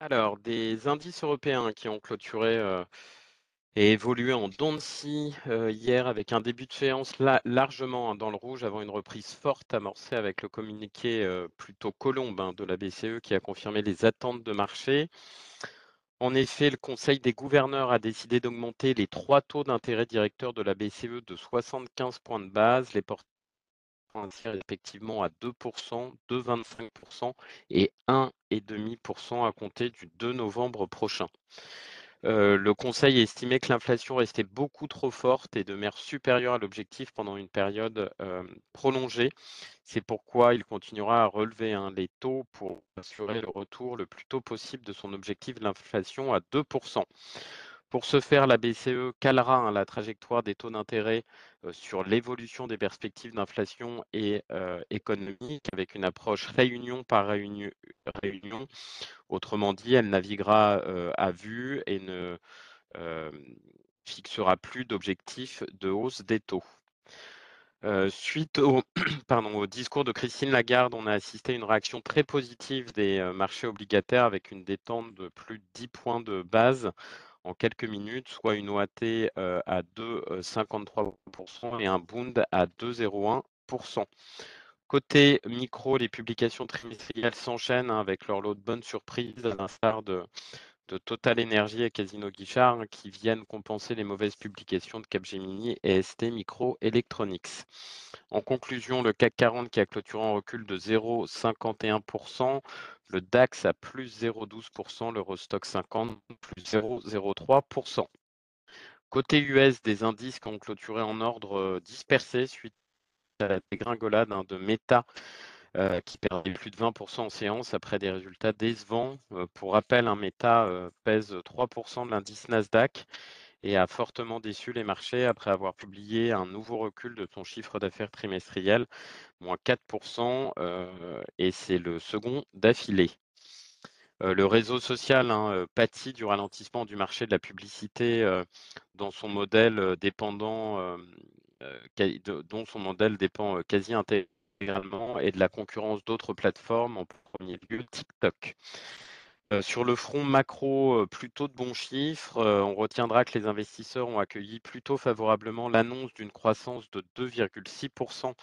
Alors, des indices européens qui ont clôturé et évolué en euh, hier avec un début de séance la- largement hein, dans le rouge avant une reprise forte amorcée avec le communiqué plutôt colombe hein, de la BCE qui a confirmé les attentes de marché. En effet, le Conseil des gouverneurs a décidé d'augmenter les trois taux d'intérêt directeurs de la BCE de 75 points de base, ainsi respectivement à 2%, 2,25% et 1,5% à compter du 2 novembre prochain. Euh, le Conseil a estimé que l'inflation restait beaucoup trop forte et de manière supérieure à l'objectif pendant une période euh, prolongée. C'est pourquoi il continuera à relever hein, les taux pour assurer le retour le plus tôt possible de son objectif de l'inflation à 2%. Pour ce faire, la BCE calera hein, la trajectoire des taux d'intérêt sur l'évolution des perspectives d'inflation et euh, économique avec une approche réunion par réunion. Autrement dit, elle naviguera euh, à vue et ne euh, fixera plus d'objectif de hausse des taux. Euh, suite au, pardon, au, discours de Christine Lagarde, on a assisté à une réaction très positive des euh, marchés obligataires avec une détente de plus de 10 points de base en quelques minutes, soit une OAT à 2,53% et un Bund à 2,01%. Côté micro, les publications trimestrielles s'enchaînent hein, avec leur lot de bonnes surprises, à l'instar de, de Total Energy et Casino Guichard hein, qui viennent compenser les mauvaises publications de Capgemini et ST Microelectronics. En conclusion, le CAC 40 qui a clôturé en recul de 0,51%, le DAX à plus 0,12%, l'Eurostock 50 plus 0,03%. Côté US, des indices qui ont clôturé en ordre dispersé suite à la dégringolade hein, de Meta euh, qui perdait plus de 20% en séance après des résultats décevants. Euh, pour rappel, un Meta euh, pèse 3% de l'indice Nasdaq et a fortement déçu les marchés après avoir publié un nouveau recul de son chiffre d'affaires trimestriel, moins 4%, et c'est le second d'affilée. le réseau social hein, pâtit du ralentissement du marché de la publicité dans son modèle dépendant, dont son modèle dépend quasi intégralement et de la concurrence d'autres plateformes, en premier lieu TikTok. Euh, sur le front macro, euh, plutôt de bons chiffres. Euh, on retiendra que les investisseurs ont accueilli plutôt favorablement l'annonce d'une croissance de 2,6%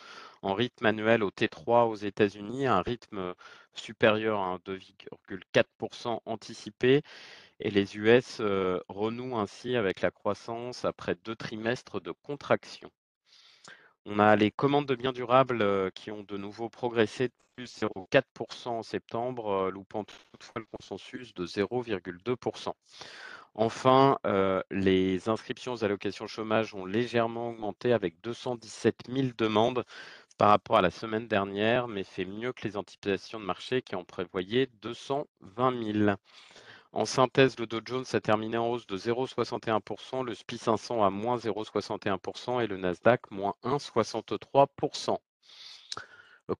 en rythme annuel au T3 aux États-Unis, un rythme supérieur à 2,4% anticipé. Et les US renouent ainsi avec la croissance après deux trimestres de contraction. On a les commandes de biens durables euh, qui ont de nouveau progressé de plus 0,4% en septembre, euh, loupant toutefois le consensus de 0,2%. Enfin, euh, les inscriptions aux allocations chômage ont légèrement augmenté avec 217 000 demandes par rapport à la semaine dernière, mais fait mieux que les anticipations de marché qui en prévoyaient 220 000. En synthèse, le Dow Jones a terminé en hausse de 0,61%, le SPI 500 à moins 0,61% et le Nasdaq moins 1,63%.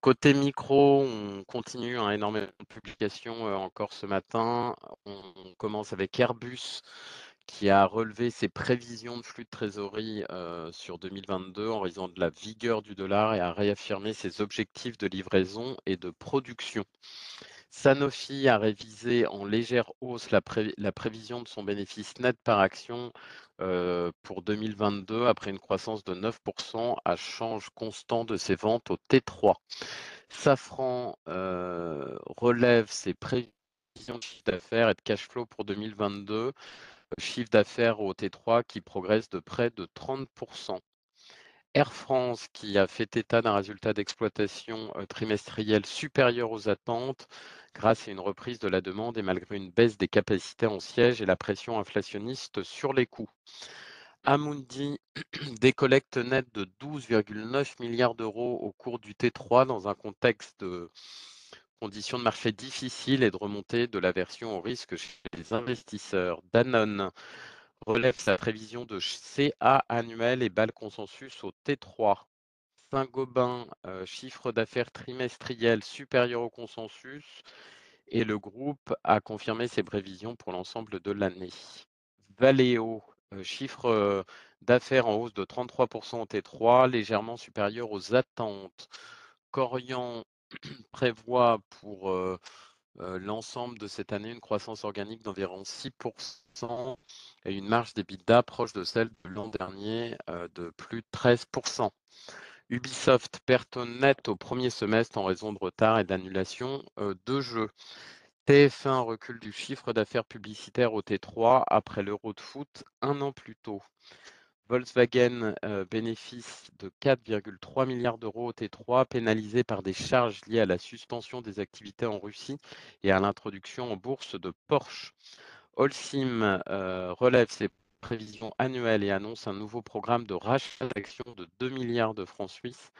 Côté micro, on continue hein, énormément de publications euh, encore ce matin. On commence avec Airbus qui a relevé ses prévisions de flux de trésorerie euh, sur 2022 en raison de la vigueur du dollar et a réaffirmé ses objectifs de livraison et de production. Sanofi a révisé en légère hausse la, prévision de son bénéfice net par action euh, pour 2022 après une croissance de 9% à change constant de ses ventes au T3. Safran euh, relève ses prévisions de chiffre d'affaires et de cash flow pour 2022, chiffre d'affaires au T3 qui progresse de près de 30%. Air France qui a fait état d'un résultat d'exploitation trimestriel supérieur aux attentes grâce à une reprise de la demande et malgré une baisse des capacités en siège et la pression inflationniste sur les coûts. Amundi, des collectes nettes de 12,9 milliards d'euros au cours du T3 dans un contexte de conditions de marché difficiles et de remontée de l'aversion au risque chez les investisseurs. Danone relève sa prévision de CA annuel et bat le consensus au T3. Saint-Gobain, euh, chiffre d'affaires trimestriel supérieur au consensus et le groupe a confirmé ses prévisions pour l'ensemble de l'année. Valeo, euh, chiffre euh, d'affaires en hausse de 33% au T3, légèrement supérieur aux attentes. Corian prévoit pour l'ensemble de cette année une croissance organique d'environ 6% et une marge d'EBITDA proche de celle de l'an dernier, de plus de 13% Ubisoft perd net au premier semestre en raison de retard et d'annulation de jeux. TF1 recule du chiffre d'affaires publicitaire au T3 après l'Euro de foot un an plus tôt. Volkswagen bénéfice de 4,3 milliards d'euros au T3, pénalisé par des charges liées à la suspension des activités en Russie et à l'introduction en bourse de Porsche. Holcim relève ses prévisions annuelles et annonce un nouveau programme de rachat d'actions de 2 milliards de francs suisses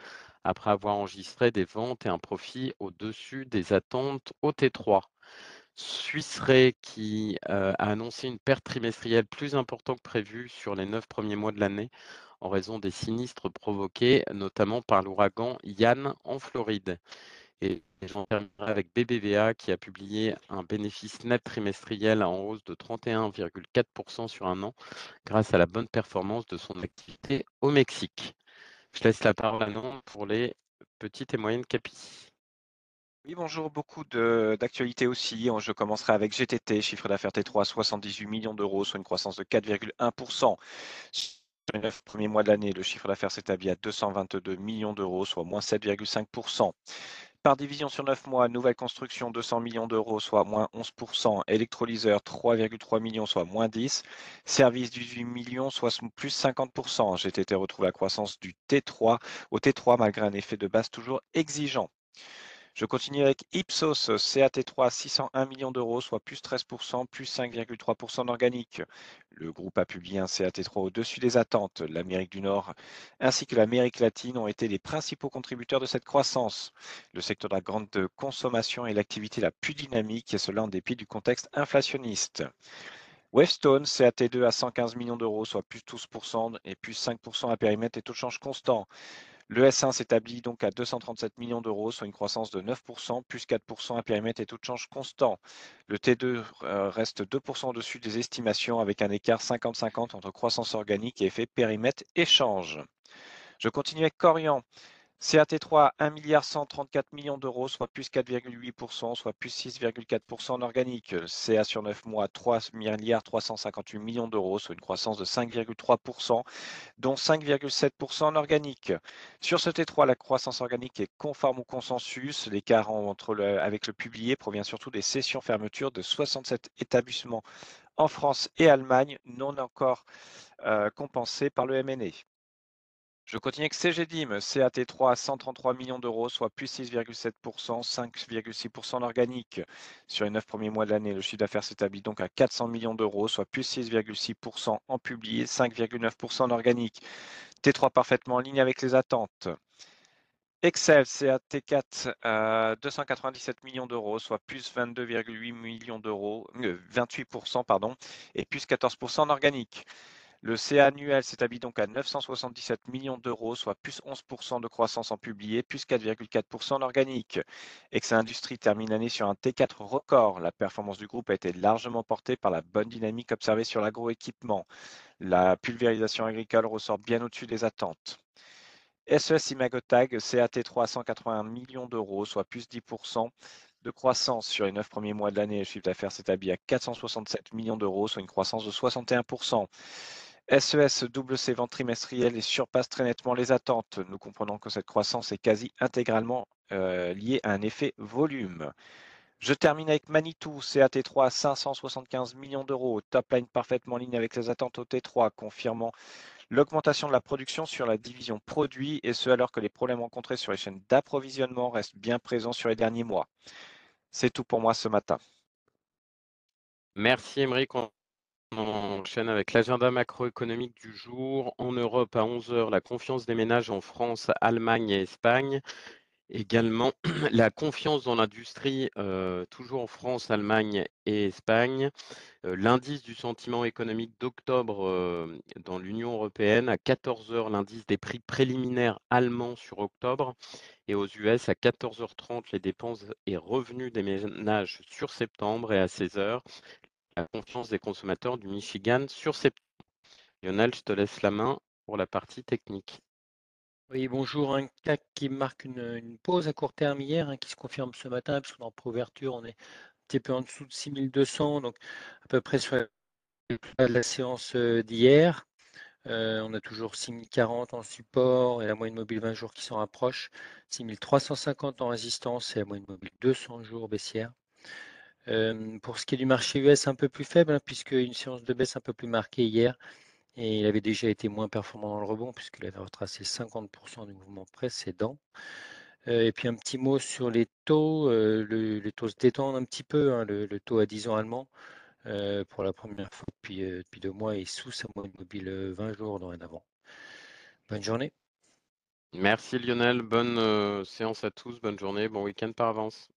après avoir enregistré des ventes et un profit au-dessus des attentes au T3. Suisse qui a annoncé une perte trimestrielle plus importante que prévu sur les neuf premiers mois de l'année en raison des sinistres provoqués notamment par l'ouragan Yann en Floride. Et j'en terminerai avec BBVA qui a publié un bénéfice net trimestriel en hausse de 31,4% sur un an grâce à la bonne performance de son activité au Mexique. Je laisse la parole à pour les petites et moyennes capitales. Oui, bonjour, beaucoup d'actualités aussi. Je commencerai avec GTT, chiffre d'affaires T3, 78 millions d'euros, soit une croissance de 4,1%. Sur les 9 premiers mois de l'année, le chiffre d'affaires s'établit à 222 millions d'euros, soit moins 7,5%. Par division sur 9 mois, nouvelle construction 200 millions d'euros, soit moins 11%. Électrolyseur 3,3 millions, soit moins 10. Service 18 millions, soit plus 50%. GTT retrouve la croissance du T3 au T3 malgré un effet de base toujours exigeant. Je continue avec Ipsos, CAT3, 601 millions d'euros, soit plus 13%, plus 5,3% organique. Le groupe a publié un CAT3 au-dessus des attentes. L'Amérique du Nord ainsi que l'Amérique latine ont été les principaux contributeurs de cette croissance. Le secteur de la grande consommation est l'activité la plus dynamique, et cela en dépit du contexte inflationniste. Wavestone, CAT2 à 115 millions d'euros, soit plus 12% et plus 5% à périmètre et taux de change constant. Le S1 s'établit donc à 237 millions d'euros, soit une croissance de 9%, plus 4% à périmètre et taux de change constant. Le T2 euh, reste 2% au-dessus des estimations avec un écart 50-50 entre croissance organique et effet périmètre échange. Je continue avec Corian. CAT3, 1 milliard 134 millions d'euros, soit plus 4,8%, soit plus 6,4% en organique. CA sur 9 mois, 3 milliards 358 millions d'euros, soit une croissance de 5,3%, dont 5,7% en organique. Sur ce T3, la croissance organique est conforme au consensus. L'écart entre avec le publié provient surtout des sessions fermetures de 67 établissements en France et Allemagne, non encore euh, compensés par le MNE. Je continue avec CGDIM, CAT3 à 133 millions d'euros, soit plus 6,7%, 5,6% en organique. Sur les 9 premiers mois de l'année, le chiffre d'affaires s'établit donc à 400 millions d'euros, soit plus 6,6% en publié, 5,9% en organique. T3 parfaitement en ligne avec les attentes. Excel, CAT4 à 297 millions d'euros, soit plus 22,8 millions d'euros, 28% euh, pardon, et plus 14% en organique. Le CA annuel s'établit donc à 977 millions d'euros, soit plus 11% de croissance en publié, plus 4,4% en organique. Exa Industrie termine l'année sur un T4 record. La performance du groupe a été largement portée par la bonne dynamique observée sur l'agroéquipement. La pulvérisation agricole ressort bien au-dessus des attentes. SES Imagotag, CAT3 à 181 millions d'euros, soit plus 10% de croissance sur les 9 premiers mois de l'année. Le chiffre d'affaires s'établit à 467 millions d'euros, soit une croissance de 61%. SES double ses ventes trimestrielles et surpasse très nettement les attentes. Nous comprenons que cette croissance est quasi intégralement euh, liée à un effet volume. Je termine avec Manitou, CAT3 à 575 millions d'euros, top line parfaitement en ligne avec les attentes au T3, confirmant l'augmentation de la production sur la division produits, et ce alors que les problèmes rencontrés sur les chaînes d'approvisionnement restent bien présents sur les derniers mois. C'est tout pour moi ce matin. Merci. On enchaîne avec l'agenda macroéconomique du jour. En Europe, à 11h, la confiance des ménages en France, Allemagne et Espagne. Également, la confiance dans l'industrie, euh, toujours en France, Allemagne et Espagne. Euh, l'indice du sentiment économique d'octobre euh, dans l'Union européenne. À 14h, l'indice des prix préliminaires allemands sur octobre. Et aux US, à 14h30, les dépenses et revenus des ménages sur septembre. Et à 16h, la confiance des consommateurs du Michigan sur septembre. Lionel, je te laisse la main pour la partie technique. Oui, bonjour. Un CAC qui marque une, pause à court terme hier, hein, qui se confirme ce matin, puisque dans préouverture, on est un petit peu en dessous de 6200, donc à peu près sur la séance euh, d'hier. Euh, on a toujours 6040 en support et la moyenne mobile 20 jours qui s'en rapproche. 6350 en résistance et la moyenne mobile 200 jours baissière. Euh, pour ce qui est du marché US, un peu plus faible, hein, puisque une séance de baisse un peu plus marquée hier. Et il avait déjà été moins performant dans le rebond, puisqu'il avait retracé 50% du mouvement précédent. Euh, et puis un petit mot sur les taux. Euh, le, les taux se détendent un petit peu. Hein, le, taux à 10 ans allemand, pour la première fois depuis, depuis, deux mois, est sous sa moyenne mobile 20 jours dorénavant. Bonne journée. Merci Lionel, bonne séance à tous, bonne journée, bon week-end par avance.